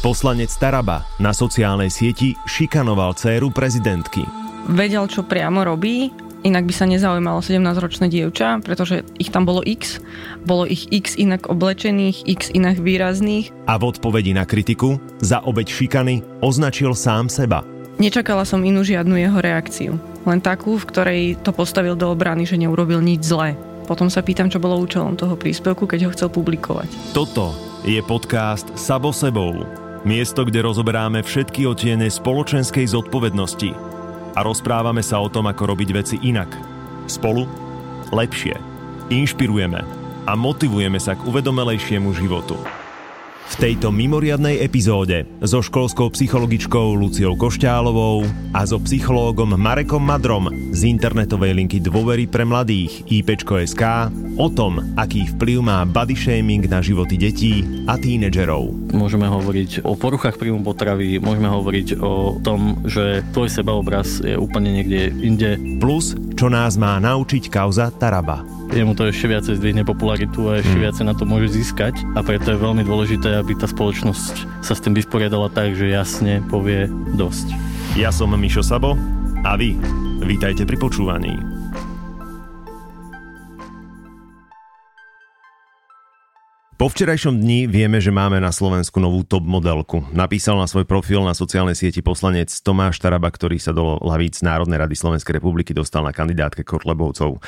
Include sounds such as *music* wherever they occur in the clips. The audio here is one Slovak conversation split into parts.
Poslanec Taraba na sociálnej sieti šikanoval dceru prezidentky. Vedel, čo priamo robí, inak by sa nezaujímalo 17-ročné dievča, pretože ich tam bolo x, bolo ich x inak oblečených, x inak výrazných. A v odpovedi na kritiku za obeď šikany označil sám seba. Nečakala som inú žiadnu jeho reakciu, len takú, v ktorej to postavil do obrany, že neurobil nič zlé. Potom sa pýtam, čo bolo účelom toho príspevku, keď ho chcel publikovať. Toto je podcast Sabo sebou. Miesto, kde rozoberáme všetky otiene spoločenskej zodpovednosti a rozprávame sa o tom, ako robiť veci inak. Spolu lepšie. Inšpirujeme a motivujeme sa k uvedomelejšiemu životu. V tejto mimoriadnej epizóde so školskou psychologičkou Luciou Košťálovou a so psychológom Marekom Madrom z internetovej linky Dôvery pre mladých IPčko.sk o tom, aký vplyv má body shaming na životy detí a tínedžerov. Môžeme hovoriť o poruchách príjmu potravy, môžeme hovoriť o tom, že tvoj sebaobraz je úplne niekde inde. Plus, čo nás má naučiť kauza Taraba jemu to ešte viacej zdvihne popularitu a ešte hmm. viacej na to môže získať a preto je veľmi dôležité, aby tá spoločnosť sa s tým vysporiadala tak, že jasne povie dosť. Ja som Mišo Sabo a vy vítajte pri počúvaní. Po včerajšom dni vieme, že máme na Slovensku novú top modelku. Napísal na svoj profil na sociálnej sieti poslanec Tomáš Taraba, ktorý sa do lavíc Národnej rady Slovenskej republiky dostal na kandidátke Kotlebovcov.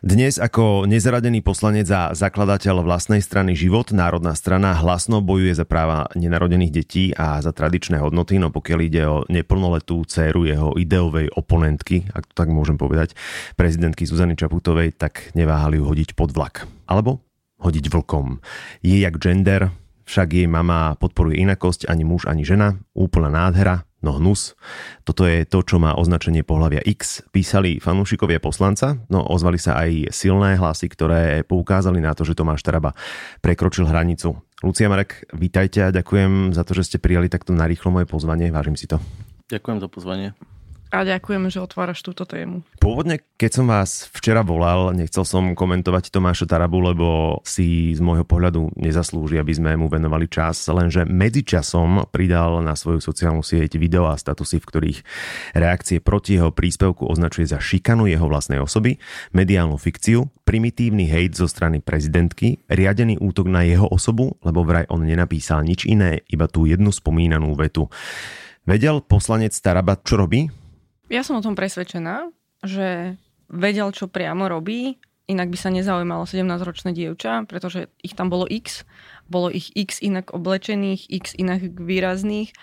Dnes ako nezaradený poslanec a zakladateľ vlastnej strany Život, Národná strana hlasno bojuje za práva nenarodených detí a za tradičné hodnoty, no pokiaľ ide o neplnoletú dceru jeho ideovej oponentky, ak to tak môžem povedať, prezidentky Zuzany Čaputovej, tak neváhali ju hodiť pod vlak. Alebo hodiť vlkom. Je jak gender, však jej mama podporuje inakosť, ani muž, ani žena, úplná nádhera, no hnus. Toto je to, čo má označenie pohľavia X. Písali fanúšikovia poslanca, no ozvali sa aj silné hlasy, ktoré poukázali na to, že Tomáš Taraba prekročil hranicu. Lucia Marek, vítajte a ďakujem za to, že ste prijali takto narýchlo moje pozvanie. Vážim si to. Ďakujem za pozvanie. A ďakujem, že otváraš túto tému. Pôvodne, keď som vás včera volal, nechcel som komentovať Tomáša Tarabu, lebo si z môjho pohľadu nezaslúži, aby sme mu venovali čas, lenže medzičasom pridal na svoju sociálnu sieť video a statusy, v ktorých reakcie proti jeho príspevku označuje za šikanu jeho vlastnej osoby, mediálnu fikciu, primitívny hejt zo strany prezidentky, riadený útok na jeho osobu, lebo vraj on nenapísal nič iné, iba tú jednu spomínanú vetu. Vedel poslanec Taraba, čo robí? Ja som o tom presvedčená, že vedel, čo priamo robí, inak by sa nezaujímalo 17-ročné dievča, pretože ich tam bolo x, bolo ich x inak oblečených, x inak výrazných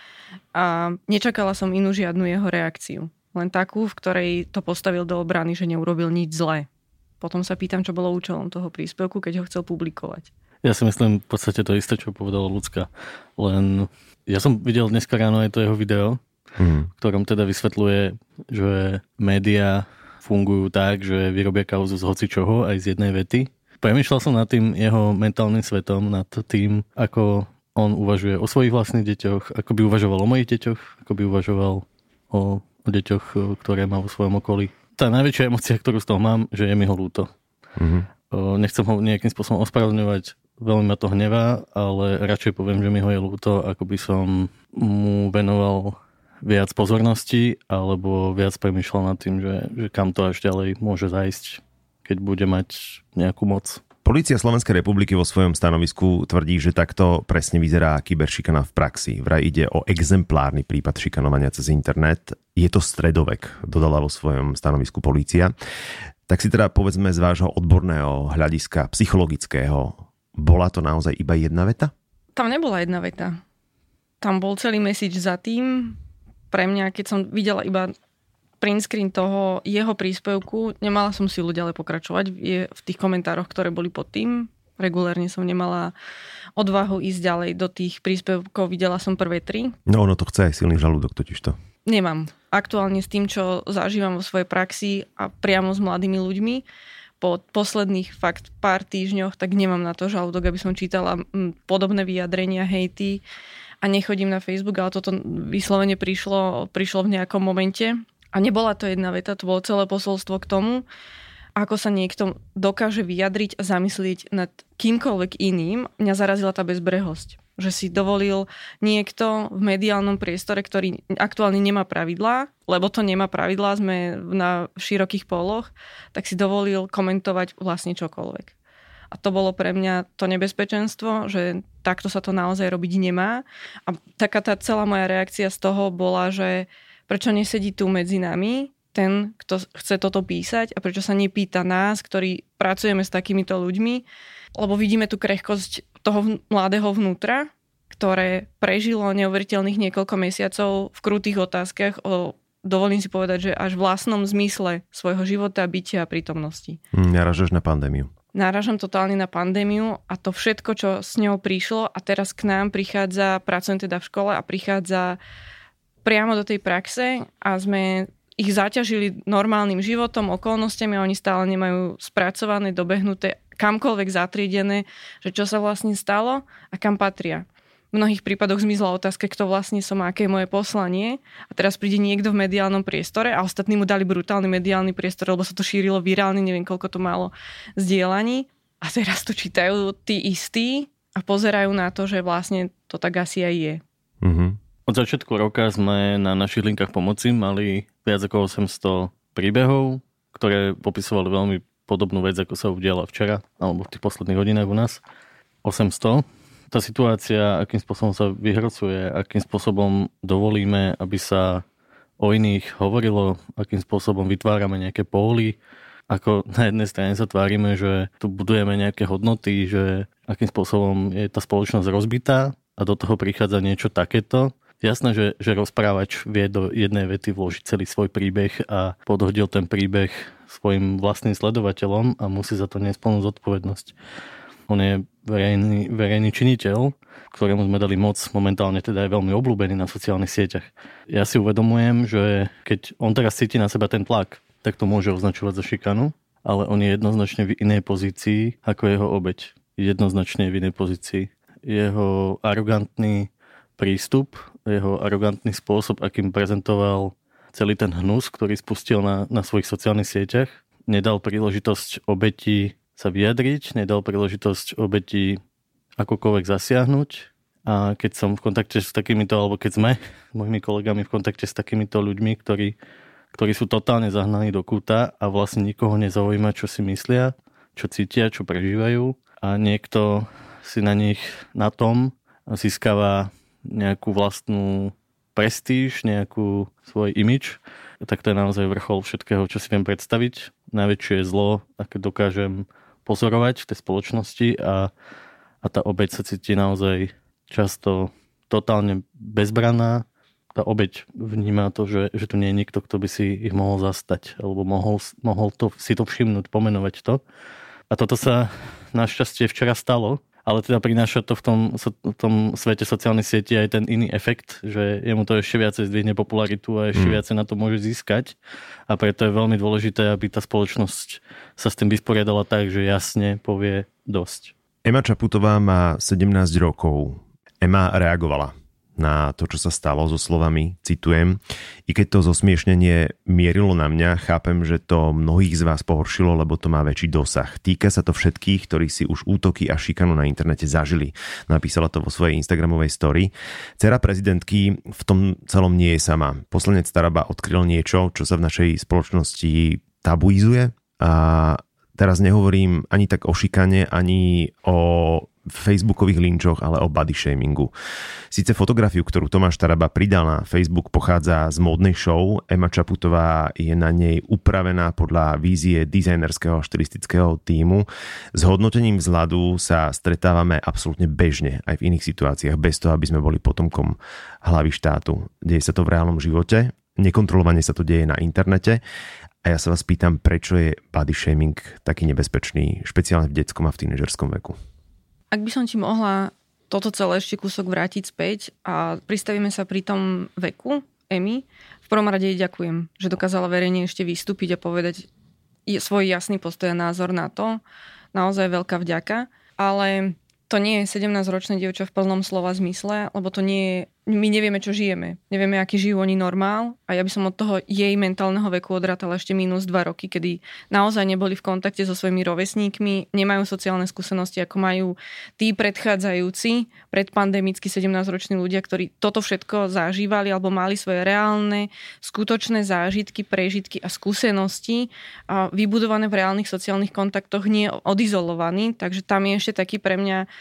a nečakala som inú žiadnu jeho reakciu. Len takú, v ktorej to postavil do obrany, že neurobil nič zlé. Potom sa pýtam, čo bolo účelom toho príspevku, keď ho chcel publikovať. Ja si myslím v podstate to isté, čo povedala ľudská. Len ja som videl dneska ráno aj to jeho video mm. v ktorom teda vysvetľuje, že médiá fungujú tak, že vyrobia kauzu z hocičoho aj z jednej vety. Premýšľal som nad tým jeho mentálnym svetom, nad tým, ako on uvažuje o svojich vlastných deťoch, ako by uvažoval o mojich deťoch, ako by uvažoval o, o deťoch, ktoré má vo svojom okolí. Tá najväčšia emocia, ktorú z toho mám, že je mi ho ľúto. Mm-hmm. Nechcem ho nejakým spôsobom ospravedlňovať, veľmi ma to hnevá, ale radšej poviem, že mi ho je ľúto, ako by som mu venoval viac pozornosti alebo viac premyšľal nad tým, že, že kam to až ďalej môže zajsť, keď bude mať nejakú moc. Polícia Slovenskej republiky vo svojom stanovisku tvrdí, že takto presne vyzerá kyberšikana v praxi. Vraj ide o exemplárny prípad šikanovania cez internet. Je to stredovek, dodala vo svojom stanovisku polícia. Tak si teda povedzme z vášho odborného hľadiska, psychologického, bola to naozaj iba jedna veta? Tam nebola jedna veta. Tam bol celý message za tým, pre mňa, keď som videla iba print screen toho jeho príspevku, nemala som silu ďalej pokračovať je v tých komentároch, ktoré boli pod tým. Regulérne som nemala odvahu ísť ďalej do tých príspevkov. Videla som prvé tri. No ono to chce aj silný žalúdok totiž to. Nemám. Aktuálne s tým, čo zažívam vo svojej praxi a priamo s mladými ľuďmi, po posledných fakt pár týždňoch, tak nemám na to žalúdok, aby som čítala podobné vyjadrenia, hejty a nechodím na Facebook, ale toto vyslovene prišlo, prišlo v nejakom momente. A nebola to jedna veta, to bolo celé posolstvo k tomu. ako sa niekto dokáže vyjadriť a zamyslieť nad kýmkoľvek iným, mňa zarazila tá bezbrehosť. Že si dovolil niekto v mediálnom priestore, ktorý aktuálne nemá pravidlá, lebo to nemá pravidlá, sme na širokých poloch, tak si dovolil komentovať vlastne čokoľvek. A to bolo pre mňa to nebezpečenstvo, že takto sa to naozaj robiť nemá. A taká tá celá moja reakcia z toho bola, že prečo nesedí tu medzi nami ten, kto chce toto písať a prečo sa nepýta nás, ktorí pracujeme s takýmito ľuďmi, lebo vidíme tu krehkosť toho mladého vnútra, ktoré prežilo neuveriteľných niekoľko mesiacov v krutých otázkach o dovolím si povedať, že až v vlastnom zmysle svojho života, bytia a prítomnosti. Hm, naražaš na pandémiu náražam totálne na pandémiu a to všetko, čo s ňou prišlo a teraz k nám prichádza, pracujem teda v škole a prichádza priamo do tej praxe a sme ich zaťažili normálnym životom, okolnostiami a oni stále nemajú spracované, dobehnuté, kamkoľvek zatriedené, že čo sa vlastne stalo a kam patria mnohých prípadoch zmizla otázka, kto vlastne som, aké je moje poslanie. A teraz príde niekto v mediálnom priestore a ostatní mu dali brutálny mediálny priestor, lebo sa to šírilo virálne, neviem koľko to malo zdieľaní. A teraz to čítajú tí istí a pozerajú na to, že vlastne to tak asi aj je. Mm-hmm. Od začiatku roka sme na našich linkách pomoci mali viac ako 800 príbehov, ktoré popisovali veľmi podobnú vec, ako sa udiala včera, alebo v tých posledných hodinách u nás. 800 tá situácia, akým spôsobom sa vyhrocuje, akým spôsobom dovolíme, aby sa o iných hovorilo, akým spôsobom vytvárame nejaké póly, ako na jednej strane sa tvárime, že tu budujeme nejaké hodnoty, že akým spôsobom je tá spoločnosť rozbitá a do toho prichádza niečo takéto. Jasné, že, že rozprávač vie do jednej vety vložiť celý svoj príbeh a podhodil ten príbeh svojim vlastným sledovateľom a musí za to nesplnú zodpovednosť. On je verejný, verejný činiteľ, ktorému sme dali moc, momentálne teda je veľmi obľúbený na sociálnych sieťach. Ja si uvedomujem, že keď on teraz cíti na seba ten tlak, tak to môže označovať za šikanu, ale on je jednoznačne v inej pozícii ako jeho obeď. Jednoznačne v inej pozícii. Jeho arogantný prístup, jeho arogantný spôsob, akým prezentoval celý ten hnus, ktorý spustil na, na svojich sociálnych sieťach, nedal príležitosť obeti sa vyjadriť, nedal príležitosť obeti akokoľvek zasiahnuť. A keď som v kontakte s takýmito, alebo keď sme s mojimi kolegami v kontakte s takýmito ľuďmi, ktorí, ktorí sú totálne zahnaní do kúta a vlastne nikoho nezaujíma, čo si myslia, čo cítia, čo prežívajú a niekto si na nich na tom získava nejakú vlastnú prestíž, nejakú svoj imič, tak to je naozaj vrchol všetkého, čo si viem predstaviť. Najväčšie zlo, aké dokážem pozorovať v tej spoločnosti a, a tá obeď sa cíti naozaj často totálne bezbraná. Tá obeď vníma to, že, že tu nie je nikto, kto by si ich mohol zastať alebo mohol, mohol to, si to všimnúť, pomenovať to. A toto sa našťastie včera stalo ale teda prináša to v tom, v tom svete sociálnych sietí aj ten iný efekt, že jemu to ešte viacej zdvihne popularitu a ešte mm. viacej na to môže získať a preto je veľmi dôležité, aby tá spoločnosť sa s tým vysporiadala tak, že jasne povie dosť. Ema Čaputová má 17 rokov. Ema reagovala na to, čo sa stalo so slovami, citujem, i keď to zosmiešnenie mierilo na mňa, chápem, že to mnohých z vás pohoršilo, lebo to má väčší dosah. Týka sa to všetkých, ktorí si už útoky a šikanu na internete zažili. Napísala to vo svojej Instagramovej story. Cera prezidentky v tom celom nie je sama. Poslanec Staraba odkryl niečo, čo sa v našej spoločnosti tabuizuje a teraz nehovorím ani tak o šikane, ani o facebookových linčoch, ale o body shamingu. Sice fotografiu, ktorú Tomáš Taraba pridal na Facebook, pochádza z módnej show. Ema Čaputová je na nej upravená podľa vízie dizajnerského štilistického týmu. S hodnotením vzhľadu sa stretávame absolútne bežne, aj v iných situáciách, bez toho, aby sme boli potomkom hlavy štátu. Deje sa to v reálnom živote, nekontrolovane sa to deje na internete a ja sa vás pýtam, prečo je body shaming taký nebezpečný, špeciálne v detskom a v tínežerskom veku. Ak by som ti mohla toto celé ešte kúsok vrátiť späť a pristavíme sa pri tom veku Emy. V prvom rade jej ďakujem, že dokázala verejne ešte vystúpiť a povedať svoj jasný postoj a názor na to. Naozaj veľká vďaka. Ale to nie je 17-ročné dievča v plnom slova zmysle, lebo to nie je my nevieme, čo žijeme. Nevieme, aký žijú oni normál a ja by som od toho jej mentálneho veku odratala ešte minus dva roky, kedy naozaj neboli v kontakte so svojimi rovesníkmi, nemajú sociálne skúsenosti, ako majú tí predchádzajúci, predpandemicky 17-roční ľudia, ktorí toto všetko zažívali alebo mali svoje reálne, skutočné zážitky, prežitky a skúsenosti a vybudované v reálnych sociálnych kontaktoch, nie odizolovaní. Takže tam je ešte taký pre mňa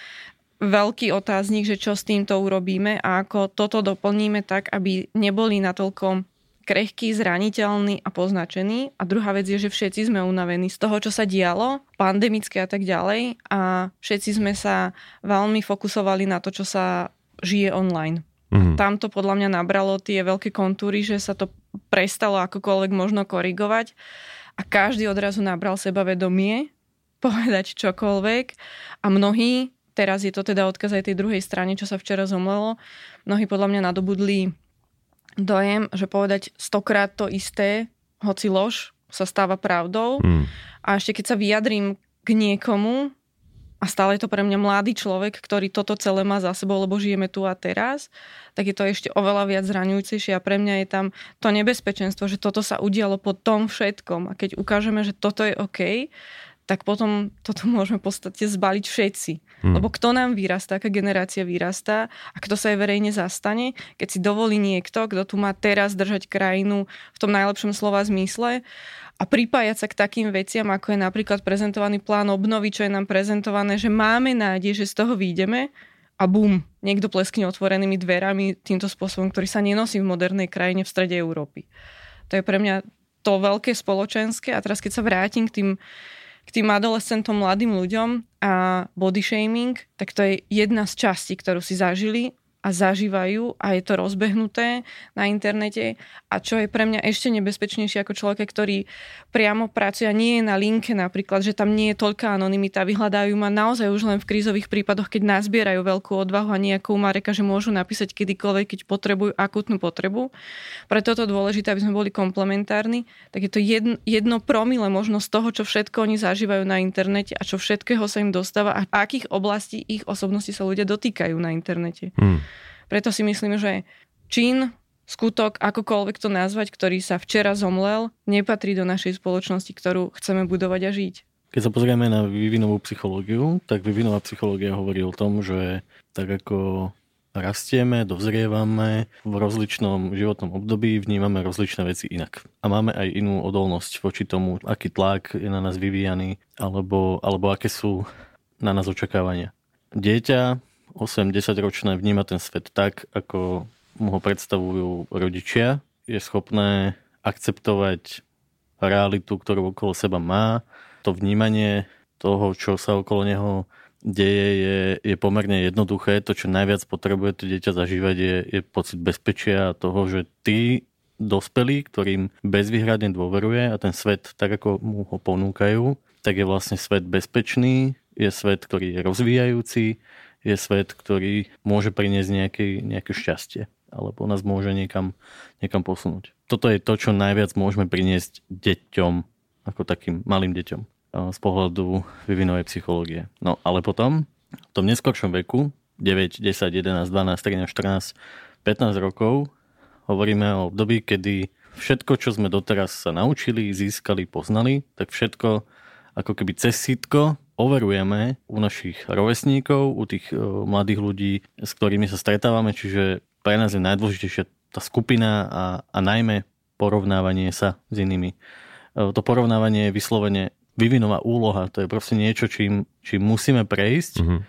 veľký otáznik, že čo s týmto urobíme a ako toto doplníme tak, aby neboli natoľko krehký, zraniteľný a poznačený. A druhá vec je, že všetci sme unavení z toho, čo sa dialo, pandemické a tak ďalej a všetci sme sa veľmi fokusovali na to, čo sa žije online. Mm-hmm. Tam to podľa mňa nabralo tie veľké kontúry, že sa to prestalo akokoľvek možno korigovať a každý odrazu nabral sebavedomie *laughs* povedať čokoľvek a mnohí teraz je to teda odkaz aj tej druhej strane, čo sa včera zomlelo. Mnohí podľa mňa nadobudli dojem, že povedať stokrát to isté, hoci lož, sa stáva pravdou. Mm. A ešte keď sa vyjadrím k niekomu, a stále je to pre mňa mladý človek, ktorý toto celé má za sebou, lebo žijeme tu a teraz, tak je to ešte oveľa viac zraňujúcejšie a pre mňa je tam to nebezpečenstvo, že toto sa udialo po tom všetkom a keď ukážeme, že toto je OK, tak potom toto *laughs* môžeme v podstate zbaliť všetci. Hmm. Lebo kto nám vyrastá, aká generácia vyrastá a kto sa aj verejne zastane, keď si dovolí niekto, kto tu má teraz držať krajinu v tom najlepšom slova zmysle a pripájať sa k takým veciam, ako je napríklad prezentovaný plán obnovy, čo je nám prezentované, že máme nádej, že z toho výjdeme a bum, niekto pleskne otvorenými dverami týmto spôsobom, ktorý sa nenosí v modernej krajine v strede Európy. To je pre mňa to veľké spoločenské a teraz keď sa vrátim k tým k tým adolescentom, mladým ľuďom a body shaming, tak to je jedna z častí, ktorú si zažili a zažívajú a je to rozbehnuté na internete a čo je pre mňa ešte nebezpečnejšie ako človek, ktorý priamo pracuje a nie je na linke napríklad, že tam nie je toľká anonimita, vyhľadajú ma naozaj už len v krízových prípadoch, keď nazbierajú veľkú odvahu a nejakú Mareka, že môžu napísať kedykoľvek, keď potrebujú akutnú potrebu. Preto to dôležité, aby sme boli komplementárni, tak je to jedno, jedno promile možno z toho, čo všetko oni zažívajú na internete a čo všetkého sa im dostáva a akých oblastí ich osobnosti sa ľudia dotýkajú na internete. Hmm. Preto si myslím, že čin, skutok, akokoľvek to nazvať, ktorý sa včera zomlel, nepatrí do našej spoločnosti, ktorú chceme budovať a žiť. Keď sa pozrieme na vývinovú psychológiu, tak vývinová psychológia hovorí o tom, že tak ako rastieme, dozrievame, v rozličnom životnom období vnímame rozličné veci inak. A máme aj inú odolnosť voči tomu, aký tlak je na nás vyvíjaný, alebo, alebo aké sú na nás očakávania. Dieťa 8-10 ročné vníma ten svet tak, ako mu ho predstavujú rodičia. Je schopné akceptovať realitu, ktorú okolo seba má. To vnímanie toho, čo sa okolo neho deje, je, je pomerne jednoduché. To, čo najviac potrebuje to dieťa zažívať, je, je pocit bezpečia a toho, že tí dospelí, ktorým bezvýhradne dôveruje a ten svet, tak ako mu ho ponúkajú, tak je vlastne svet bezpečný, je svet, ktorý je rozvíjajúci, je svet, ktorý môže priniesť nejaké, nejaké šťastie alebo nás môže niekam, niekam posunúť. Toto je to, čo najviac môžeme priniesť deťom, ako takým malým deťom z pohľadu vyvinovej psychológie. No ale potom, v tom neskôršom veku, 9, 10, 11, 12, 13, 14, 15 rokov, hovoríme o období, kedy všetko, čo sme doteraz sa naučili, získali, poznali, tak všetko ako keby cez sítko overujeme u našich rovesníkov, u tých e, mladých ľudí, s ktorými sa stretávame, čiže pre nás je najdôležitejšia tá skupina a, a najmä porovnávanie sa s inými. E, to porovnávanie je vyslovene vyvinová úloha, to je proste niečo, čím, čím musíme prejsť. Mm-hmm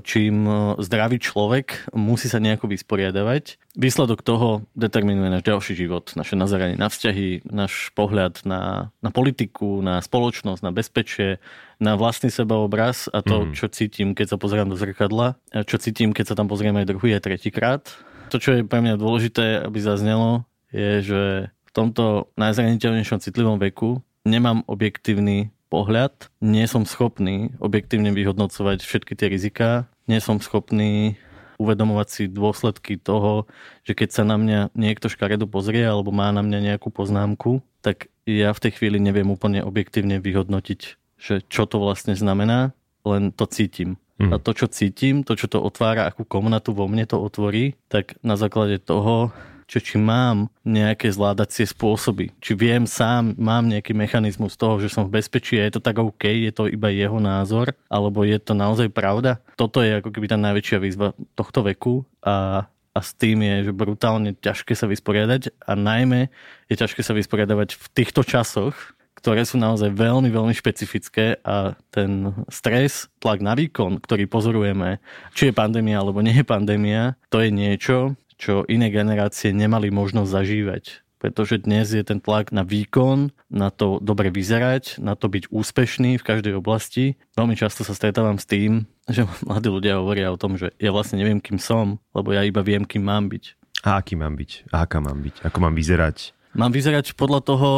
čím e, zdravý človek musí sa nejako vysporiadavať. Výsledok toho determinuje náš ďalší život, naše nazeranie na vzťahy, náš pohľad na, na politiku, na spoločnosť, na bezpečie, na vlastný sebaobraz a to, mm. čo cítim, keď sa pozriem do zrkadla, a čo cítim, keď sa tam pozriem aj druhý, aj tretíkrát. To, čo je pre mňa dôležité, aby zaznelo, je, že v tomto najzraniteľnejšom citlivom veku nemám objektívny pohľad, nie som schopný objektívne vyhodnocovať všetky tie rizika, nie som schopný uvedomovať si dôsledky toho, že keď sa na mňa niekto škaredo pozrie alebo má na mňa nejakú poznámku, tak ja v tej chvíli neviem úplne objektívne vyhodnotiť, že čo to vlastne znamená, len to cítim. mm. a to, čo cítim, to, čo to otvára, akú komnatu vo mne to otvorí, tak na základe toho že či mám nejaké zvládacie spôsoby, či viem sám, mám nejaký mechanizmus toho, že som v bezpečí a je to tak OK, je to iba jeho názor, alebo je to naozaj pravda. Toto je ako keby tá najväčšia výzva tohto veku a a s tým je že brutálne ťažké sa vysporiadať a najmä je ťažké sa vysporiadať v týchto časoch, ktoré sú naozaj veľmi, veľmi špecifické a ten stres, tlak na výkon, ktorý pozorujeme, či je pandémia alebo nie je pandémia, to je niečo, čo iné generácie nemali možnosť zažívať. Pretože dnes je ten tlak na výkon, na to dobre vyzerať, na to byť úspešný v každej oblasti. Veľmi často sa stretávam s tým, *laughs* že mladí ľudia hovoria o tom, že ja vlastne neviem, kým som, lebo ja iba viem, kým mám byť. A aký mám byť? A aká mám byť? Ako mám vyzerať? Mám vyzerať podľa toho,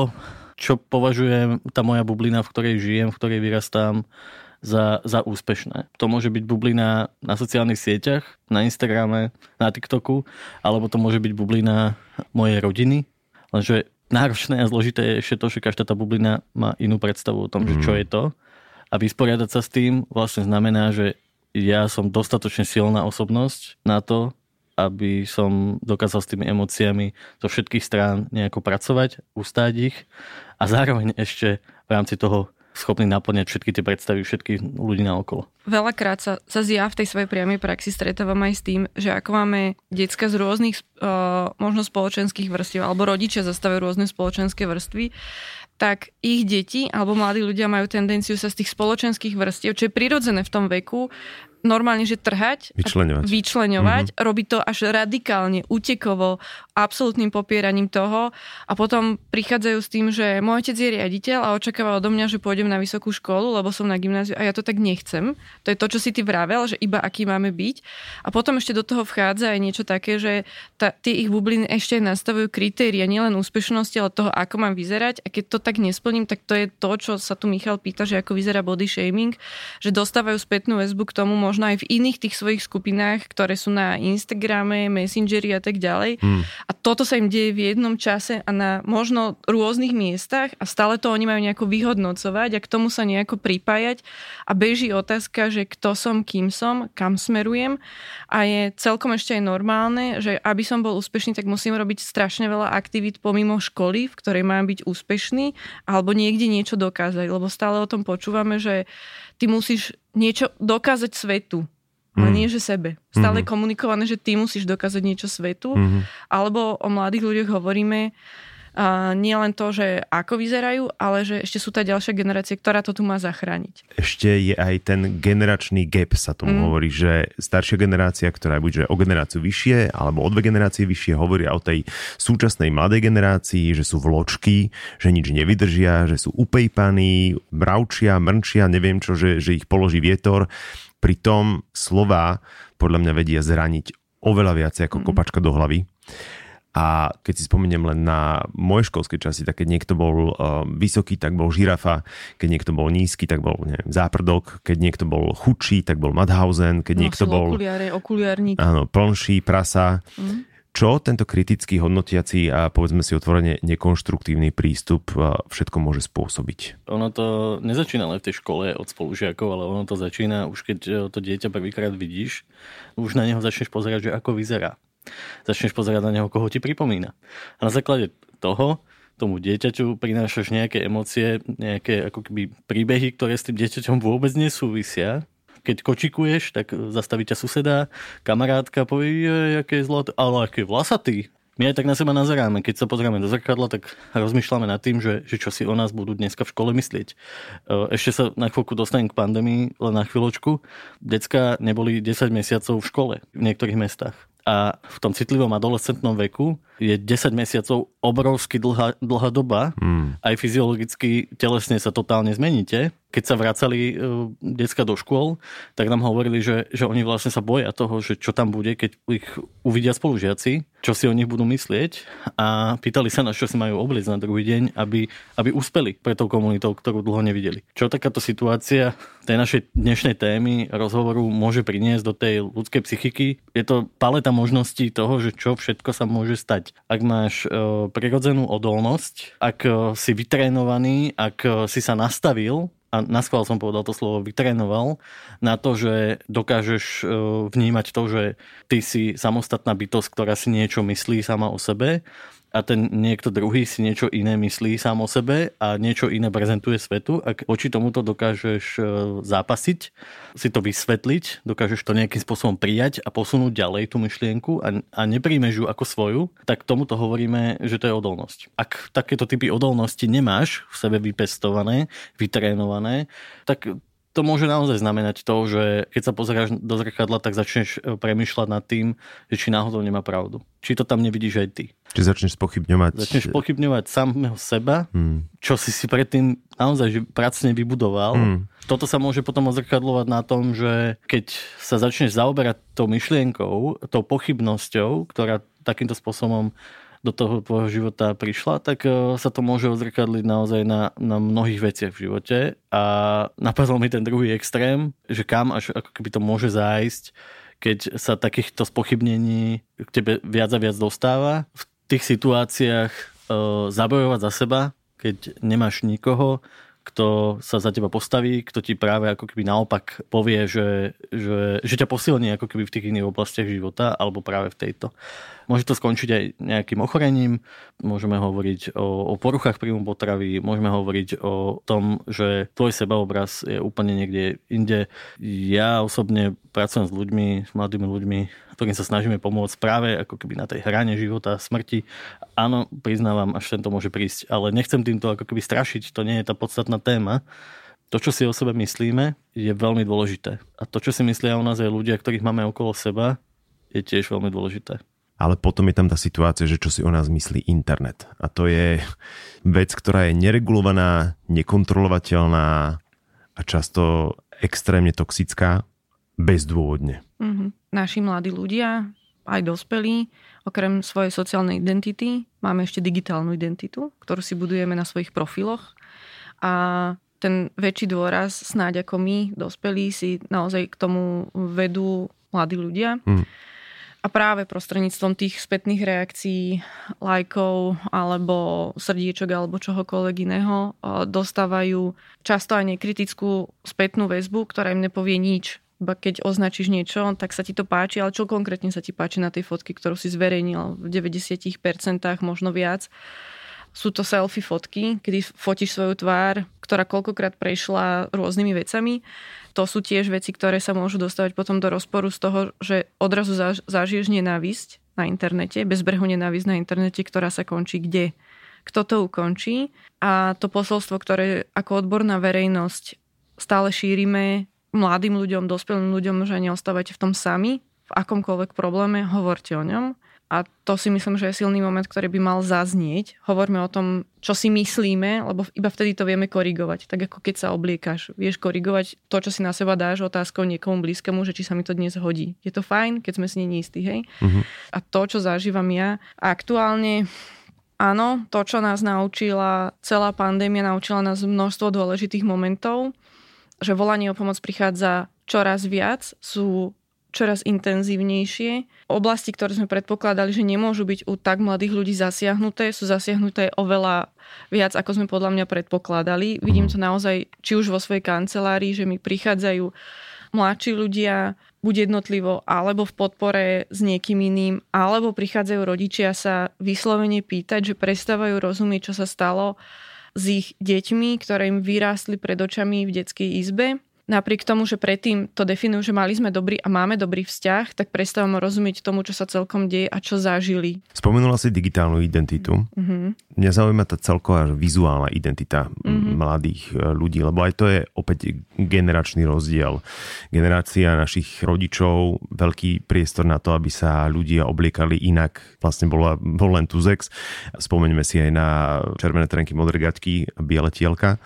čo považujem tá moja bublina, v ktorej žijem, v ktorej vyrastám, za, za úspešné. To môže byť bublina na sociálnych sieťach, na Instagrame, na TikToku, alebo to môže byť bublina mojej rodiny. Lenže náročné a zložité je ešte to, že každá tá bublina má inú predstavu o tom, mm. že čo mhm. je to. A vysporiadať sa s tým vlastne znamená, že ja som dostatočne silná osobnosť na to, aby som dokázal s tými emóciami zo všetkých strán nejako pracovať, ustáť ich a zároveň ešte v rámci toho schopný naplňať všetky tie predstavy všetkých ľudí na okolo. Veľakrát sa, sa ja v tej svojej priamej praxi stretávam aj s tým, že ako máme decka z rôznych uh, možno spoločenských vrstiev, alebo rodičia zastávajú rôzne spoločenské vrstvy, tak ich deti alebo mladí ľudia majú tendenciu sa z tých spoločenských vrstiev, čo je prirodzené v tom veku, normálne, že trhať, vyčleňovať, vyčleňovať mm-hmm. robiť to až radikálne, utekovo, absolútnym popieraním toho a potom prichádzajú s tým, že môj otec je riaditeľ a očakáva odo mňa, že pôjdem na vysokú školu, lebo som na gymnáziu a ja to tak nechcem. To je to, čo si ty vravel, že iba aký máme byť. A potom ešte do toho vchádza aj niečo také, že tá, tie ich bubliny ešte nastavujú kritéria nielen úspešnosti, ale toho, ako mám vyzerať. A keď to tak nesplním, tak to je to, čo sa tu Michal pýta, že ako vyzerá body shaming, že dostávajú spätnú väzbu k tomu možno aj v iných tých svojich skupinách, ktoré sú na Instagrame, Messengeri a tak ďalej. Hmm. A toto sa im deje v jednom čase a na možno rôznych miestach a stále to oni majú nejako vyhodnocovať a k tomu sa nejako pripájať. A beží otázka, že kto som, kým som, kam smerujem. A je celkom ešte aj normálne, že aby som bol úspešný, tak musím robiť strašne veľa aktivít pomimo školy, v ktorej mám byť úspešný alebo niekde niečo dokázať, lebo stále o tom počúvame, že ty musíš niečo dokázať svetu mm. nie že sebe. Stále mm. komunikované, že ty musíš dokázať niečo svetu, mm. alebo o mladých ľuďoch hovoríme uh, nie len to, že ako vyzerajú, ale že ešte sú tá ďalšia generácia, ktorá to tu má zachrániť. Ešte je aj ten generačný gap, sa tomu mm. hovorí, že staršia generácia, ktorá bude o generáciu vyššie, alebo o dve generácie vyššie, hovoria o tej súčasnej mladej generácii, že sú vločky, že nič nevydržia, že sú upejpaní, mravčia, mrnčia, neviem čo, že, že ich položí vietor Pritom slova podľa mňa vedia zraniť oveľa viac ako mm. kopačka do hlavy. A keď si spomeniem len na moje školské časy, tak keď niekto bol uh, vysoký, tak bol žirafa, keď niekto bol nízky, tak bol neviem, záprdok, keď niekto bol chudší, tak bol Madhausen, keď no, niekto bol... Okuliare, okuliarník. Áno, plnší, prasa. Mm čo tento kritický, hodnotiaci a povedzme si otvorene nekonštruktívny prístup všetko môže spôsobiť? Ono to nezačína len v tej škole od spolužiakov, ale ono to začína už keď e, to dieťa prvýkrát vidíš, už na neho začneš pozerať, že ako vyzerá. Začneš pozerať na neho, koho ti pripomína. A na základe toho tomu dieťaťu prinášaš nejaké emócie, nejaké ako keby príbehy, ktoré s tým dieťaťom vôbec nesúvisia keď kočikuješ, tak zastaví ťa suseda, kamarátka, povie, aké je zlaté, ale aké vlasatý. My aj tak na seba nazeráme. Keď sa pozrieme do zrkadla, tak rozmýšľame nad tým, že, že čo si o nás budú dneska v škole myslieť. E, ešte sa na chvíľku dostanem k pandémii, len na chvíľočku. Decka neboli 10 mesiacov v škole v niektorých mestách. A v tom citlivom adolescentnom veku je 10 mesiacov obrovsky dlhá, dlhá doba. Hmm. Aj fyziologicky, telesne sa totálne zmeníte keď sa vracali uh, decka do škôl, tak nám hovorili, že, že oni vlastne sa boja toho, že čo tam bude, keď ich uvidia spolužiaci, čo si o nich budú myslieť a pýtali sa nás, čo si majú obliecť na druhý deň, aby, aby uspeli pre tou komunitou, ktorú dlho nevideli. Čo takáto situácia tej našej dnešnej témy rozhovoru môže priniesť do tej ľudskej psychiky? Je to paleta možností toho, že čo všetko sa môže stať. Ak máš uh, prirodzenú odolnosť, ak uh, si vytrénovaný, ak uh, si sa nastavil a naskval som povedal to slovo, vytrénoval na to, že dokážeš e, vnímať to, že ty si samostatná bytosť, ktorá si niečo myslí sama o sebe a ten niekto druhý si niečo iné myslí sám o sebe a niečo iné prezentuje svetu. Ak voči tomuto dokážeš e, zápasiť, si to vysvetliť, dokážeš to nejakým spôsobom prijať a posunúť ďalej tú myšlienku a, a nepríjmeš ju ako svoju, tak tomuto hovoríme, že to je odolnosť. Ak takéto typy odolnosti nemáš v sebe vypestované, vytrénované, tak to môže naozaj znamenať to, že keď sa pozeráš do zrkadla, tak začneš e, premyšľať nad tým, že či náhodou nemá pravdu. Či to tam nevidíš aj ty. Či začneš pochybňovať... Začneš pochybňovať samého seba, hmm. čo si si predtým naozaj pracne vybudoval. Hmm. Toto sa môže potom ozrkadlovať na tom, že keď sa začneš zaoberať tou myšlienkou, tou pochybnosťou, ktorá takýmto spôsobom do toho tvojho života prišla, tak e, sa to môže odzrkadliť naozaj na, na mnohých veciach v živote. A napadol mi ten druhý extrém, že kam až ako keby to môže zájsť, keď sa takýchto spochybnení k tebe viac a viac dostáva. V tých situáciách e, zabojovať za seba, keď nemáš nikoho, kto sa za teba postaví, kto ti práve ako keby naopak povie, že, že, že ťa posilní ako keby v tých iných oblastiach života, alebo práve v tejto. Môže to skončiť aj nejakým ochorením, môžeme hovoriť o, o poruchách príjmu potravy, môžeme hovoriť o tom, že tvoj sebaobraz je úplne niekde inde. Ja osobne pracujem s ľuďmi, s mladými ľuďmi, ktorým sa snažíme pomôcť práve ako keby na tej hrane života, smrti. Áno, priznávam, až tento môže prísť, ale nechcem týmto ako keby strašiť, to nie je tá podstatná téma to, čo si o sebe myslíme, je veľmi dôležité. A to, čo si myslia o nás aj ľudia, ktorých máme okolo seba, je tiež veľmi dôležité ale potom je tam tá situácia, že čo si o nás myslí internet. A to je vec, ktorá je neregulovaná, nekontrolovateľná a často extrémne toxická, bezdôvodne. Mm-hmm. Naši mladí ľudia, aj dospelí, okrem svojej sociálnej identity, máme ešte digitálnu identitu, ktorú si budujeme na svojich profiloch. A ten väčší dôraz, snáď ako my, dospelí, si naozaj k tomu vedú mladí ľudia. Mm a práve prostredníctvom tých spätných reakcií, lajkov alebo srdiečok alebo čohokoľvek iného dostávajú často aj nekritickú spätnú väzbu, ktorá im nepovie nič. Iba keď označíš niečo, tak sa ti to páči, ale čo konkrétne sa ti páči na tej fotke, ktorú si zverejnil v 90%, možno viac sú to selfie fotky, kedy fotíš svoju tvár, ktorá koľkokrát prešla rôznymi vecami. To sú tiež veci, ktoré sa môžu dostávať potom do rozporu z toho, že odrazu zažiješ nenávisť na internete, bezbrehu nenávisť na internete, ktorá sa končí kde. Kto to ukončí? A to posolstvo, ktoré ako odborná verejnosť stále šírime mladým ľuďom, dospelým ľuďom, že neostávate v tom sami, v akomkoľvek probléme, hovorte o ňom a to si myslím, že je silný moment, ktorý by mal zaznieť. Hovorme o tom, čo si myslíme, lebo iba vtedy to vieme korigovať. Tak ako keď sa obliekaš. Vieš korigovať to, čo si na seba dáš otázkou niekomu blízkemu, že či sa mi to dnes hodí. Je to fajn, keď sme si není istí, hej? Uh-huh. A to, čo zažívam ja aktuálne, áno, to, čo nás naučila celá pandémia, naučila nás množstvo dôležitých momentov, že volanie o pomoc prichádza čoraz viac, sú čoraz intenzívnejšie. Oblasti, ktoré sme predpokladali, že nemôžu byť u tak mladých ľudí zasiahnuté, sú zasiahnuté oveľa viac, ako sme podľa mňa predpokladali. Vidím to naozaj, či už vo svojej kancelárii, že mi prichádzajú mladší ľudia, buď jednotlivo, alebo v podpore s niekým iným, alebo prichádzajú rodičia sa vyslovene pýtať, že prestávajú rozumieť, čo sa stalo s ich deťmi, ktoré im vyrástli pred očami v detskej izbe napriek tomu, že predtým to definujú, že mali sme dobrý a máme dobrý vzťah, tak prestávam rozumieť tomu, čo sa celkom deje a čo zažili. Spomenula si digitálnu identitu. Mm-hmm. Mňa zaujíma tá celková vizuálna identita mm-hmm. mladých e, ľudí, lebo aj to je opäť generačný rozdiel. Generácia našich rodičov, veľký priestor na to, aby sa ľudia obliekali inak. Vlastne bola, bol len Tuzex. Spomeňme si aj na červené trenky, modré gaťky, biele tielka.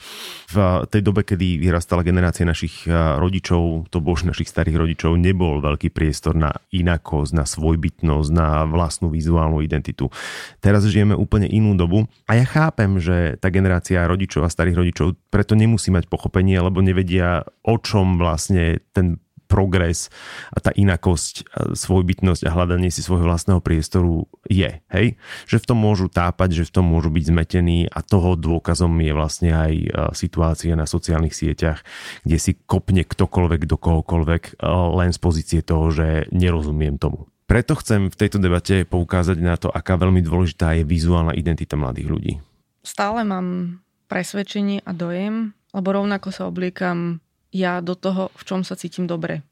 V tej dobe, kedy vyrastala generácia našich našich eh, rodičov, to bož našich starých rodičov, nebol veľký priestor na inakosť, na svojbytnosť, na vlastnú vizuálnu identitu. Teraz žijeme úplne inú dobu a ja chápem, že tá generácia rodičov a starých rodičov preto nemusí mať pochopenie, lebo nevedia, o čom vlastne ten progres a tá inakosť, svojbytnosť a hľadanie si svojho vlastného priestoru je. Hej? Že v tom môžu tápať, že v tom môžu byť zmetení a toho dôkazom je vlastne aj situácia na sociálnych sieťach, kde si kopne ktokoľvek do kohokoľvek len z pozície toho, že nerozumiem tomu. Preto chcem v tejto debate poukázať na to, aká veľmi dôležitá je vizuálna identita mladých ľudí. Stále mám presvedčenie a dojem, lebo rovnako sa obliekam ja do toho, v čom sa cítim dobre.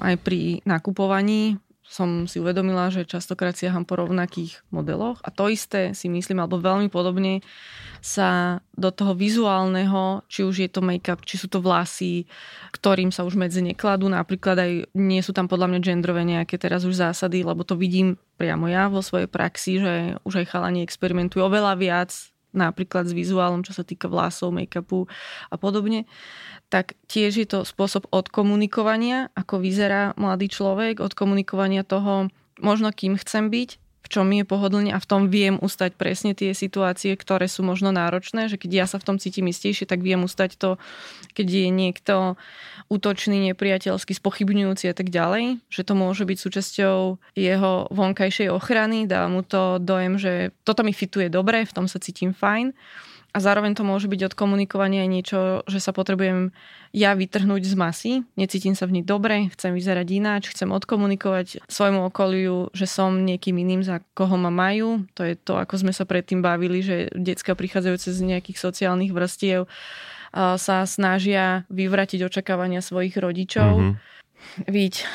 Aj pri nakupovaní som si uvedomila, že častokrát siaham po rovnakých modeloch a to isté si myslím, alebo veľmi podobne sa do toho vizuálneho, či už je to make-up, či sú to vlasy, ktorým sa už medzi nekladú, napríklad aj nie sú tam podľa mňa genderové nejaké teraz už zásady, lebo to vidím priamo ja vo svojej praxi, že už aj chalani experimentujú oveľa viac napríklad s vizuálom, čo sa týka vlasov, make-upu a podobne, tak tiež je to spôsob odkomunikovania, ako vyzerá mladý človek, odkomunikovania toho, možno kým chcem byť, v čom mi je pohodlne a v tom viem ustať presne tie situácie, ktoré sú možno náročné, že keď ja sa v tom cítim istejšie, tak viem ustať to, keď je niekto útočný, nepriateľský, spochybňujúci a tak ďalej, že to môže byť súčasťou jeho vonkajšej ochrany, dá mu to dojem, že toto mi fituje dobre, v tom sa cítim fajn a zároveň to môže byť odkomunikovanie aj niečo, že sa potrebujem ja vytrhnúť z masy, necítim sa v nich dobre, chcem vyzerať ináč, chcem odkomunikovať svojmu okoliu, že som niekým iným, za koho ma majú. To je to, ako sme sa predtým bavili, že decka prichádzajúce z nejakých sociálnych vrstiev sa snažia vyvratiť očakávania svojich rodičov. Mm-hmm Víť,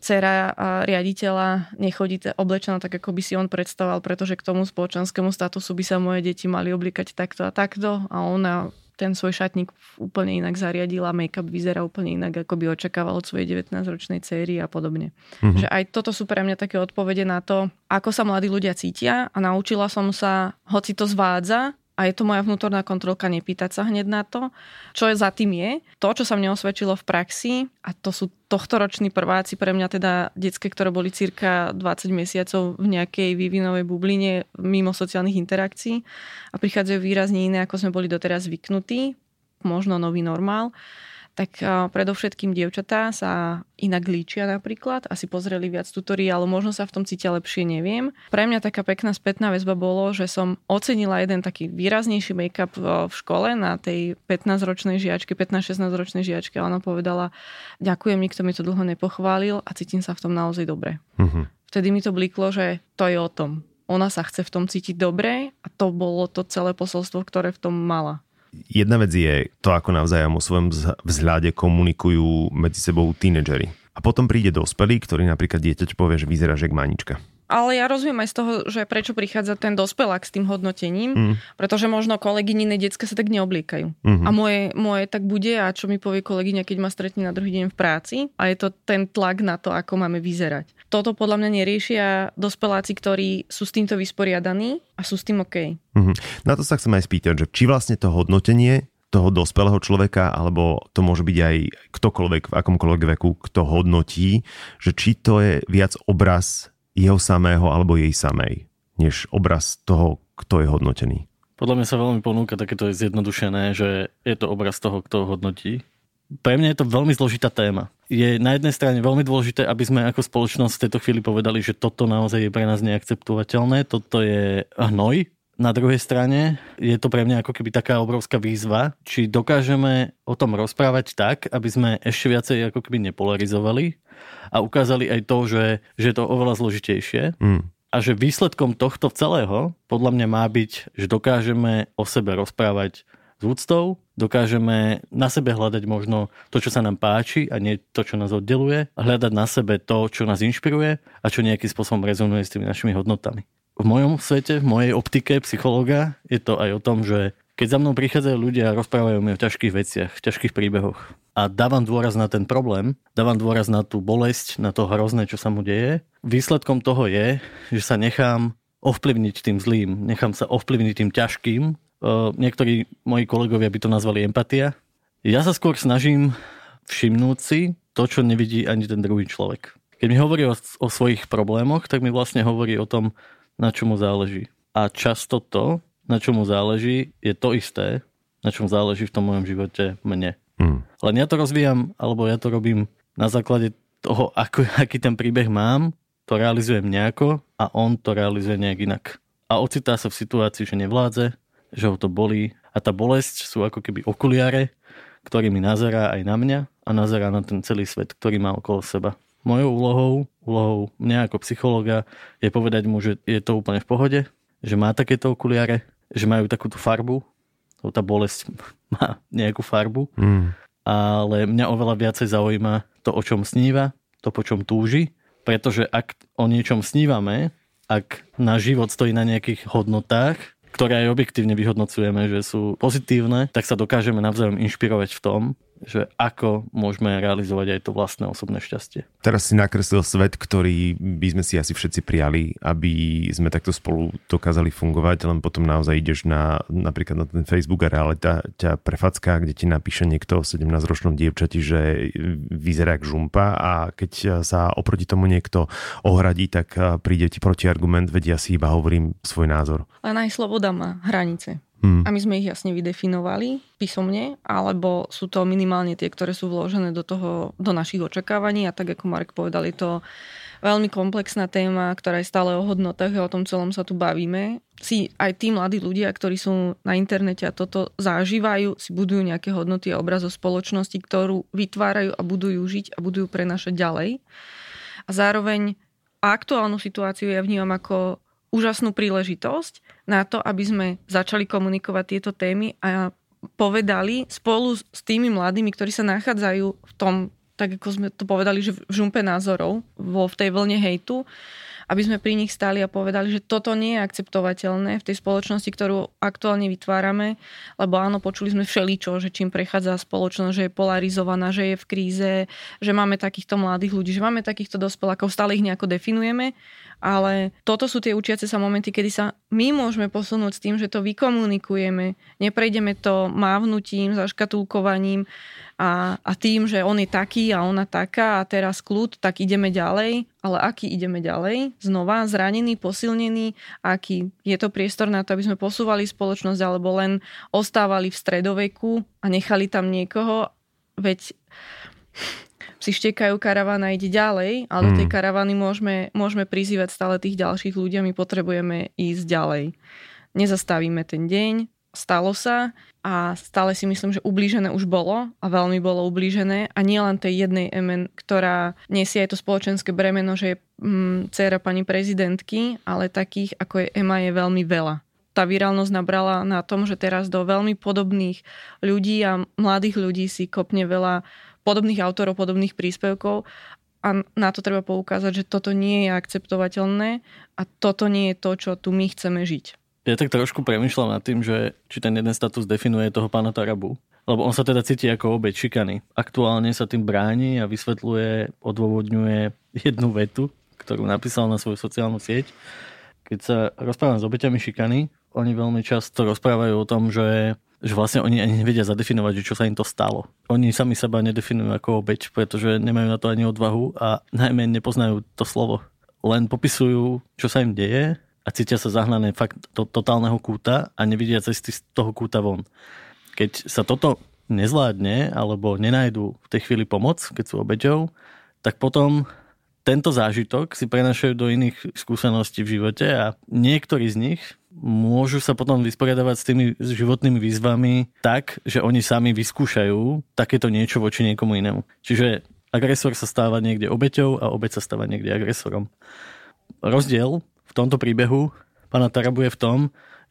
dcera riaditeľa nechodí oblečená tak, ako by si on predstavoval, pretože k tomu spoločenskému statusu by sa moje deti mali oblikať takto a takto a ona ten svoj šatník úplne inak zariadila, make-up vyzerá úplne inak, ako by očakával od svojej 19-ročnej céry a podobne. Mm-hmm. Že aj toto sú pre mňa také odpovede na to, ako sa mladí ľudia cítia a naučila som sa, hoci to zvádza, a je to moja vnútorná kontrolka nepýtať sa hneď na to, čo je za tým je. To, čo sa mne osvedčilo v praxi, a to sú tohtoroční prváci, pre mňa teda detské, ktoré boli cirka 20 mesiacov v nejakej vývinovej bubline mimo sociálnych interakcií a prichádzajú výrazne iné, ako sme boli doteraz zvyknutí, možno nový normál tak predovšetkým dievčatá sa inak líčia napríklad, asi pozreli viac tutoriál, možno sa v tom cítia lepšie, neviem. Pre mňa taká pekná spätná väzba bolo, že som ocenila jeden taký výraznejší make-up v škole na tej 15-ročnej žiačke, 15-16 ročnej žiačke a ona povedala, ďakujem, nikto mi to dlho nepochválil a cítim sa v tom naozaj dobre. Uh-huh. Vtedy mi to bliklo, že to je o tom. Ona sa chce v tom cítiť dobre a to bolo to celé posolstvo, ktoré v tom mala. Jedna vec je to, ako navzájom o svojom vzhľade komunikujú medzi sebou tínedžeri. A potom príde dospelý, ktorý napríklad dieťač povie, že vyzerá jak manička. Ale ja rozumiem aj z toho, že prečo prichádza ten dospelák s tým hodnotením, mm. pretože možno kolegyne detské sa tak neobliekajú. Mm-hmm. A moje, moje tak bude a čo mi povie kolegyňa, keď ma stretne na druhý deň v práci a je to ten tlak na to, ako máme vyzerať. Toto podľa mňa neriešia dospeláci, ktorí sú s týmto vysporiadaní a sú s tým OK. Mm-hmm. Na to sa chcem aj spýtať, že či vlastne to hodnotenie toho dospelého človeka, alebo to môže byť aj ktokoľvek v akomkoľvek veku, kto hodnotí, že či to je viac obraz jeho samého alebo jej samej, než obraz toho, kto je hodnotený. Podľa mňa sa veľmi ponúka takéto zjednodušené, že je to obraz toho, kto ho hodnotí. Pre mňa je to veľmi zložitá téma. Je na jednej strane veľmi dôležité, aby sme ako spoločnosť v tejto chvíli povedali, že toto naozaj je pre nás neakceptovateľné, toto je hnoj. Na druhej strane je to pre mňa ako keby taká obrovská výzva, či dokážeme o tom rozprávať tak, aby sme ešte viacej ako keby nepolarizovali a ukázali aj to, že, že je to oveľa zložitejšie. Mm. A že výsledkom tohto celého podľa mňa má byť, že dokážeme o sebe rozprávať s úctou, dokážeme na sebe hľadať možno to, čo sa nám páči a nie to, čo nás oddeluje, hľadať na sebe to, čo nás inšpiruje a čo nejakým spôsobom rezonuje s tými našimi hodnotami. V mojom svete, v mojej optike psychologa je to aj o tom, že keď za mnou prichádzajú ľudia a rozprávajú mi o ťažkých veciach, ťažkých príbehoch a dávam dôraz na ten problém, dávam dôraz na tú bolesť, na to hrozné, čo sa mu deje, výsledkom toho je, že sa nechám ovplyvniť tým zlým, nechám sa ovplyvniť tým ťažkým. Niektorí moji kolegovia by to nazvali empatia. Ja sa skôr snažím všimnúť si to, čo nevidí ani ten druhý človek. Keď mi hovorí o, o svojich problémoch, tak mi vlastne hovorí o tom, na čo mu záleží. A často to, na čom mu záleží, je to isté, na čom záleží v tom mojom živote mne. Mm. Len ja to rozvíjam, alebo ja to robím na základe toho, ako, aký ten príbeh mám, to realizujem nejako a on to realizuje nejak inak. A ocitá sa v situácii, že nevládze, že ho to bolí a tá bolesť sú ako keby okuliare, ktorý mi nazerá aj na mňa a nazerá na ten celý svet, ktorý má okolo seba. Mojou úlohou, úlohou mňa ako psychologa je povedať mu, že je to úplne v pohode, že má takéto okuliare, že majú takúto farbu, lebo tá bolesť *laughs* má nejakú farbu, mm. ale mňa oveľa viacej zaujíma to, o čom sníva, to, po čom túži, pretože ak o niečom snívame, ak náš život stojí na nejakých hodnotách, ktoré aj objektívne vyhodnocujeme, že sú pozitívne, tak sa dokážeme navzájom inšpirovať v tom, že ako môžeme realizovať aj to vlastné osobné šťastie. Teraz si nakreslil svet, ktorý by sme si asi všetci prijali, aby sme takto spolu dokázali fungovať, len potom naozaj ideš na napríklad na ten Facebook a realita ťa prefacká, kde ti napíše niekto o 17-ročnom dievčati, že vyzerá ako žumpa a keď sa oproti tomu niekto ohradí, tak príde ti protiargument, vedia si iba hovorím svoj názor. Len aj sloboda má hranice. Hmm. A my sme ich jasne vydefinovali písomne, alebo sú to minimálne tie, ktoré sú vložené do, toho, do našich očakávaní a tak ako Mark povedal, je to veľmi komplexná téma, ktorá je stále o hodnotách a o tom celom sa tu bavíme. Si aj tí mladí ľudia, ktorí sú na internete a toto zažívajú, si budujú nejaké hodnoty a obraz o spoločnosti, ktorú vytvárajú a budujú žiť a budujú prenašať ďalej. A zároveň aktuálnu situáciu ja vnímam ako úžasnú príležitosť na to, aby sme začali komunikovať tieto témy a povedali spolu s tými mladými, ktorí sa nachádzajú v tom, tak ako sme to povedali, že v žumpe názorov, vo, v tej vlne hejtu, aby sme pri nich stáli a povedali, že toto nie je akceptovateľné v tej spoločnosti, ktorú aktuálne vytvárame, lebo áno, počuli sme všeličo, že čím prechádza spoločnosť, že je polarizovaná, že je v kríze, že máme takýchto mladých ľudí, že máme takýchto dospelákov, stále ich nejako definujeme, ale toto sú tie učiace sa momenty, kedy sa my môžeme posunúť s tým, že to vykomunikujeme, neprejdeme to mávnutím, zaškatulkovaním, a, a tým, že on je taký a ona taká a teraz kľud, tak ideme ďalej. Ale aký ideme ďalej? Znova zranený, posilnený, aký je to priestor na to, aby sme posúvali spoločnosť alebo len ostávali v stredoveku a nechali tam niekoho, veď si štekajú karavana ide ďalej, ale do tej hmm. karavany môžeme, môžeme prizývať stále tých ďalších ľudí a my potrebujeme ísť ďalej. Nezastavíme ten deň, stalo sa a stále si myslím, že ublížené už bolo a veľmi bolo ublížené a nie len tej jednej MN, ktorá nesie aj to spoločenské bremeno, že je mm, dcera pani prezidentky, ale takých ako je Ema je veľmi veľa. Tá virálnosť nabrala na tom, že teraz do veľmi podobných ľudí a mladých ľudí si kopne veľa podobných autorov, podobných príspevkov a na to treba poukázať, že toto nie je akceptovateľné a toto nie je to, čo tu my chceme žiť. Ja tak trošku premyšľam nad tým, že či ten jeden status definuje toho pána Tarabu. Lebo on sa teda cíti ako obeď šikany. Aktuálne sa tým bráni a vysvetľuje, odôvodňuje jednu vetu, ktorú napísal na svoju sociálnu sieť. Keď sa rozprávam s obeťami šikany, oni veľmi často rozprávajú o tom, že, že vlastne oni ani nevedia zadefinovať, že čo sa im to stalo. Oni sami seba nedefinujú ako obeď, pretože nemajú na to ani odvahu a najmä nepoznajú to slovo. Len popisujú, čo sa im deje a cítia sa zahnané fakt do totálneho kúta a nevidia cesty z toho kúta von. Keď sa toto nezvládne alebo nenajdu v tej chvíli pomoc, keď sú obeťou, tak potom tento zážitok si prenašajú do iných skúseností v živote a niektorí z nich môžu sa potom vysporiadavať s tými životnými výzvami tak, že oni sami vyskúšajú takéto niečo voči niekomu inému. Čiže agresor sa stáva niekde obeťou a obeť sa stáva niekde agresorom. Rozdiel v tomto príbehu pána Tarabu je v tom,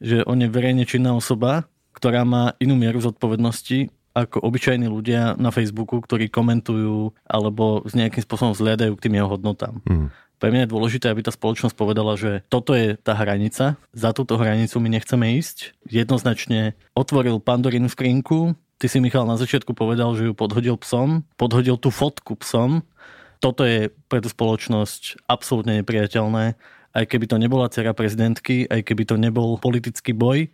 že on je verejne činná osoba, ktorá má inú mieru zodpovednosti ako obyčajní ľudia na Facebooku, ktorí komentujú alebo s nejakým spôsobom zliadajú k tým jeho hodnotám. Mm. Pre mňa je dôležité, aby tá spoločnosť povedala, že toto je tá hranica, za túto hranicu my nechceme ísť. Jednoznačne otvoril Pandorinu skrinku, ty si Michal na začiatku povedal, že ju podhodil psom, podhodil tú fotku psom. Toto je pre tú spoločnosť absolútne nepriateľné aj keby to nebola dcera prezidentky, aj keby to nebol politický boj,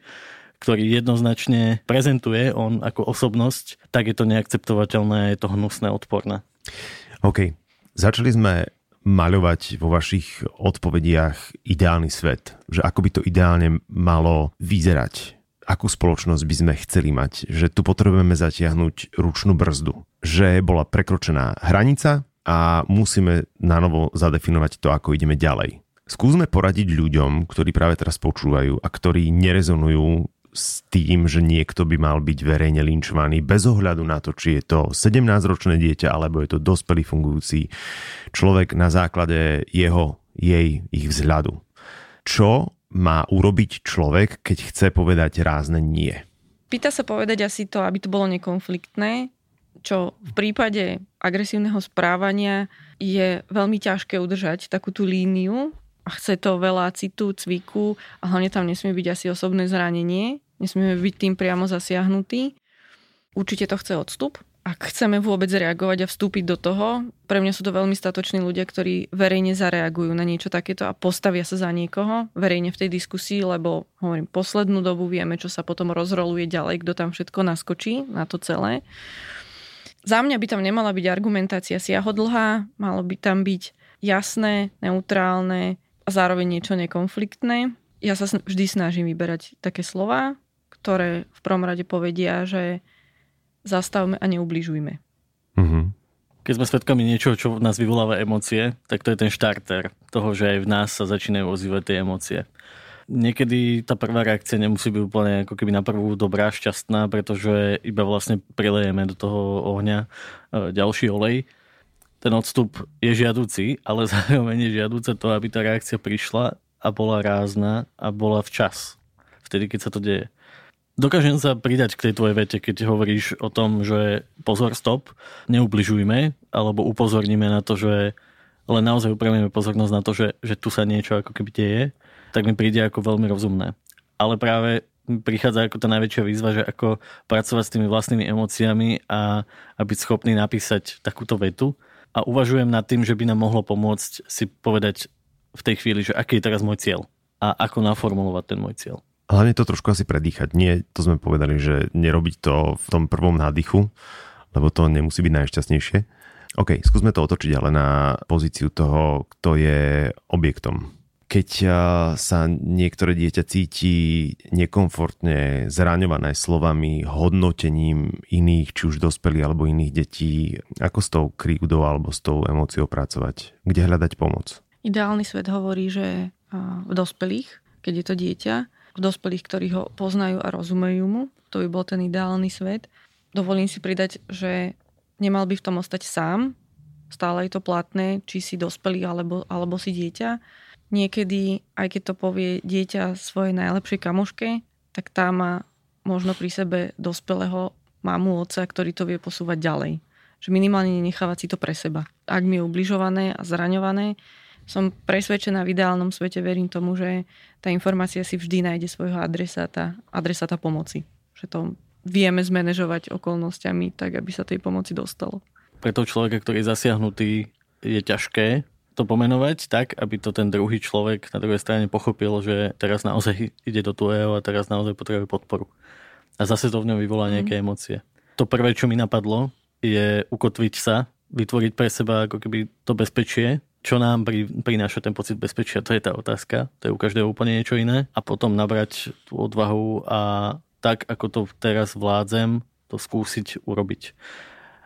ktorý jednoznačne prezentuje on ako osobnosť, tak je to neakceptovateľné, je to hnusné, odporné. OK. Začali sme maľovať vo vašich odpovediach ideálny svet, že ako by to ideálne malo vyzerať, akú spoločnosť by sme chceli mať, že tu potrebujeme zatiahnuť ručnú brzdu, že bola prekročená hranica a musíme na novo zadefinovať to, ako ideme ďalej. Skúsme poradiť ľuďom, ktorí práve teraz počúvajú a ktorí nerezonujú s tým, že niekto by mal byť verejne linčovaný bez ohľadu na to, či je to 17-ročné dieťa alebo je to dospelý fungujúci človek na základe jeho, jej, ich vzhľadu. Čo má urobiť človek, keď chce povedať rázne nie? Pýta sa povedať asi to, aby to bolo nekonfliktné, čo v prípade agresívneho správania je veľmi ťažké udržať takú tú líniu a chce to veľa citu, cviku a hlavne tam nesmie byť asi osobné zranenie, Nesmieme byť tým priamo zasiahnutí. Určite to chce odstup. Ak chceme vôbec reagovať a vstúpiť do toho, pre mňa sú to veľmi statoční ľudia, ktorí verejne zareagujú na niečo takéto a postavia sa za niekoho verejne v tej diskusii, lebo hovorím, poslednú dobu vieme, čo sa potom rozroluje ďalej, kto tam všetko naskočí na to celé. Za mňa by tam nemala byť argumentácia siahodlhá, malo by tam byť jasné, neutrálne a zároveň niečo nekonfliktné. Ja sa vždy snažím vyberať také slova, ktoré v prvom rade povedia, že zastavme a neubližujme. Mm-hmm. Keď sme svedkami niečoho, čo v nás vyvoláva emócie, tak to je ten štarter toho, že aj v nás sa začínajú ozývať tie emócie. Niekedy tá prvá reakcia nemusí byť úplne ako keby na prvú dobrá, šťastná, pretože iba vlastne prilejeme do toho ohňa e, ďalší olej. Ten odstup je žiaducí, ale *laughs* zároveň je žiaduce to, aby tá reakcia prišla a bola rázna a bola včas. Vtedy, keď sa to deje. Dokážem sa pridať k tej tvojej vete, keď hovoríš o tom, že pozor, stop, neubližujme, alebo upozorníme na to, že len naozaj upravíme pozornosť na to, že, že tu sa niečo ako keby deje, tak mi príde ako veľmi rozumné. Ale práve prichádza ako tá najväčšia výzva, že ako pracovať s tými vlastnými emóciami a, a byť schopný napísať takúto vetu. A uvažujem nad tým, že by nám mohlo pomôcť si povedať v tej chvíli, že aký je teraz môj cieľ a ako naformulovať ten môj cieľ. Hlavne to trošku asi predýchať. Nie, to sme povedali, že nerobiť to v tom prvom nádychu, lebo to nemusí byť najšťastnejšie. OK, skúsme to otočiť ale na pozíciu toho, kto je objektom. Keď sa niektoré dieťa cíti nekomfortne, zraňované slovami, hodnotením iných, či už dospelých alebo iných detí, ako s tou kríkudou alebo s tou emóciou pracovať? Kde hľadať pomoc? Ideálny svet hovorí, že v dospelých, keď je to dieťa, v dospelých, ktorí ho poznajú a rozumejú mu. To by bol ten ideálny svet. Dovolím si pridať, že nemal by v tom ostať sám. Stále je to platné, či si dospelý alebo, alebo si dieťa. Niekedy, aj keď to povie dieťa svojej najlepšej kamoške, tak tá má možno pri sebe dospelého mamu, oca, ktorý to vie posúvať ďalej. Že minimálne nenechávať si to pre seba. Ak mi je ubližované a zraňované, som presvedčená v ideálnom svete, verím tomu, že tá informácia si vždy nájde svojho adresáta, adresáta pomoci. Že to vieme zmanéžovať okolnostiami tak, aby sa tej pomoci dostalo. Pre toho človeka, ktorý je zasiahnutý, je ťažké to pomenovať tak, aby to ten druhý človek na druhej strane pochopil, že teraz naozaj ide do tvojho a teraz naozaj potrebuje podporu. A zase to v ňom vyvolá nejaké mm. emócie. To prvé, čo mi napadlo, je ukotviť sa, vytvoriť pre seba ako keby to bezpečie, čo nám pri, prináša ten pocit bezpečia, to je tá otázka. To je u každého úplne niečo iné. A potom nabrať tú odvahu a tak, ako to teraz vládzem, to skúsiť urobiť.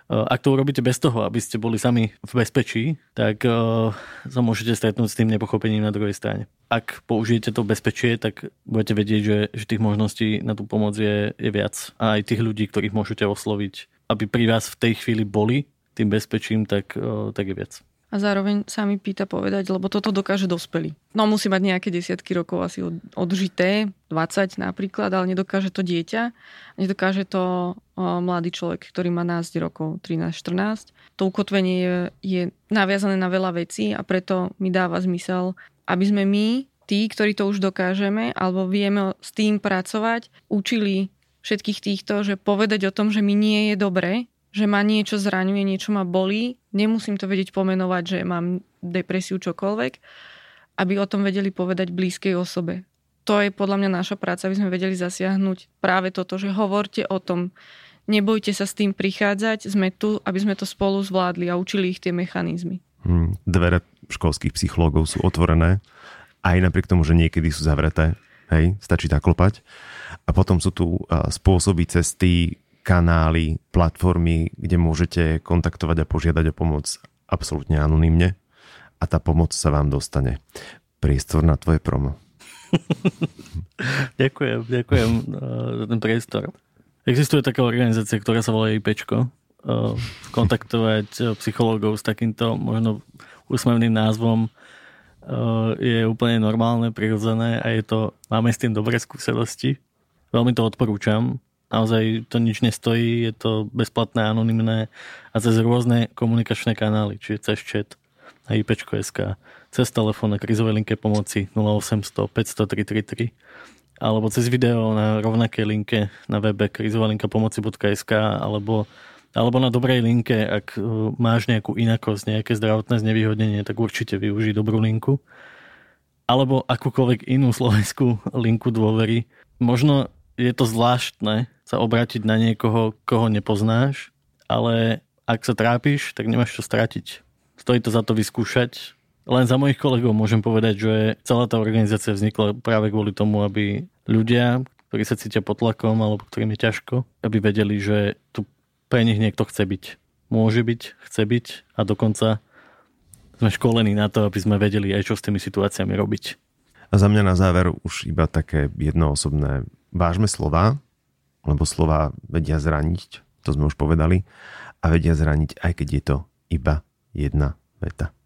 E, ak to urobíte bez toho, aby ste boli sami v bezpečí, tak uh, sa môžete stretnúť s tým nepochopením na druhej strane. Ak použijete to bezpečie, tak budete vedieť, že, že tých možností na tú pomoc je, je viac. A aj tých ľudí, ktorých môžete osloviť, aby pri vás v tej chvíli boli tým bezpečím, tak, uh, tak je viac a zároveň sa mi pýta povedať, lebo toto dokáže dospelý. No musí mať nejaké desiatky rokov asi odžité, 20 napríklad, ale nedokáže to dieťa, nedokáže to mladý človek, ktorý má 12 rokov, 13-14. To ukotvenie je, je naviazané na veľa vecí a preto mi dáva zmysel, aby sme my, tí, ktorí to už dokážeme, alebo vieme s tým pracovať, učili všetkých týchto, že povedať o tom, že mi nie je dobre, že ma niečo zraňuje, niečo ma bolí, nemusím to vedieť pomenovať, že mám depresiu čokoľvek, aby o tom vedeli povedať blízkej osobe. To je podľa mňa naša práca, aby sme vedeli zasiahnuť práve toto, že hovorte o tom, nebojte sa s tým prichádzať, sme tu, aby sme to spolu zvládli a učili ich tie mechanizmy. Hmm, dvere školských psychológov sú otvorené, aj napriek tomu, že niekedy sú zavreté. Hej, stačí tak klopať. A potom sú tu spôsoby, cesty, kanály, platformy, kde môžete kontaktovať a požiadať o pomoc absolútne anonymne a tá pomoc sa vám dostane. Priestor na tvoje promo. *laughs* ďakujem, ďakujem uh, za ten priestor. Existuje taká organizácia, ktorá sa volá IPčko. Uh, kontaktovať uh, psychológov s takýmto možno úsmevným názvom uh, je úplne normálne, prirodzené a je to, máme s tým dobré skúsenosti. Veľmi to odporúčam. Naozaj to nič nestojí, je to bezplatné, anonymné a cez rôzne komunikačné kanály, čiže cez chat na IPčko.sk, cez telefón na krizovej linke pomoci 0800 500 333 alebo cez video na rovnakej linke na webe krizovalinkapomoci.sk alebo, alebo na dobrej linke, ak uh, máš nejakú inakosť, nejaké zdravotné znevýhodnenie, tak určite využij dobrú linku. Alebo akúkoľvek inú slovenskú linku dôvery. Možno je to zvláštne sa obrátiť na niekoho, koho nepoznáš, ale ak sa trápiš, tak nemáš čo stratiť. Stojí to za to vyskúšať, len za mojich kolegov môžem povedať, že celá tá organizácia vznikla práve kvôli tomu, aby ľudia, ktorí sa cítia pod tlakom alebo ktorým je ťažko, aby vedeli, že tu pre nich niekto chce byť. Môže byť, chce byť a dokonca sme školení na to, aby sme vedeli aj čo s tými situáciami robiť. A za mňa na záver už iba také jednoosobné. Vážme slova, lebo slova vedia zraniť, to sme už povedali, a vedia zraniť, aj keď je to iba jedna veta.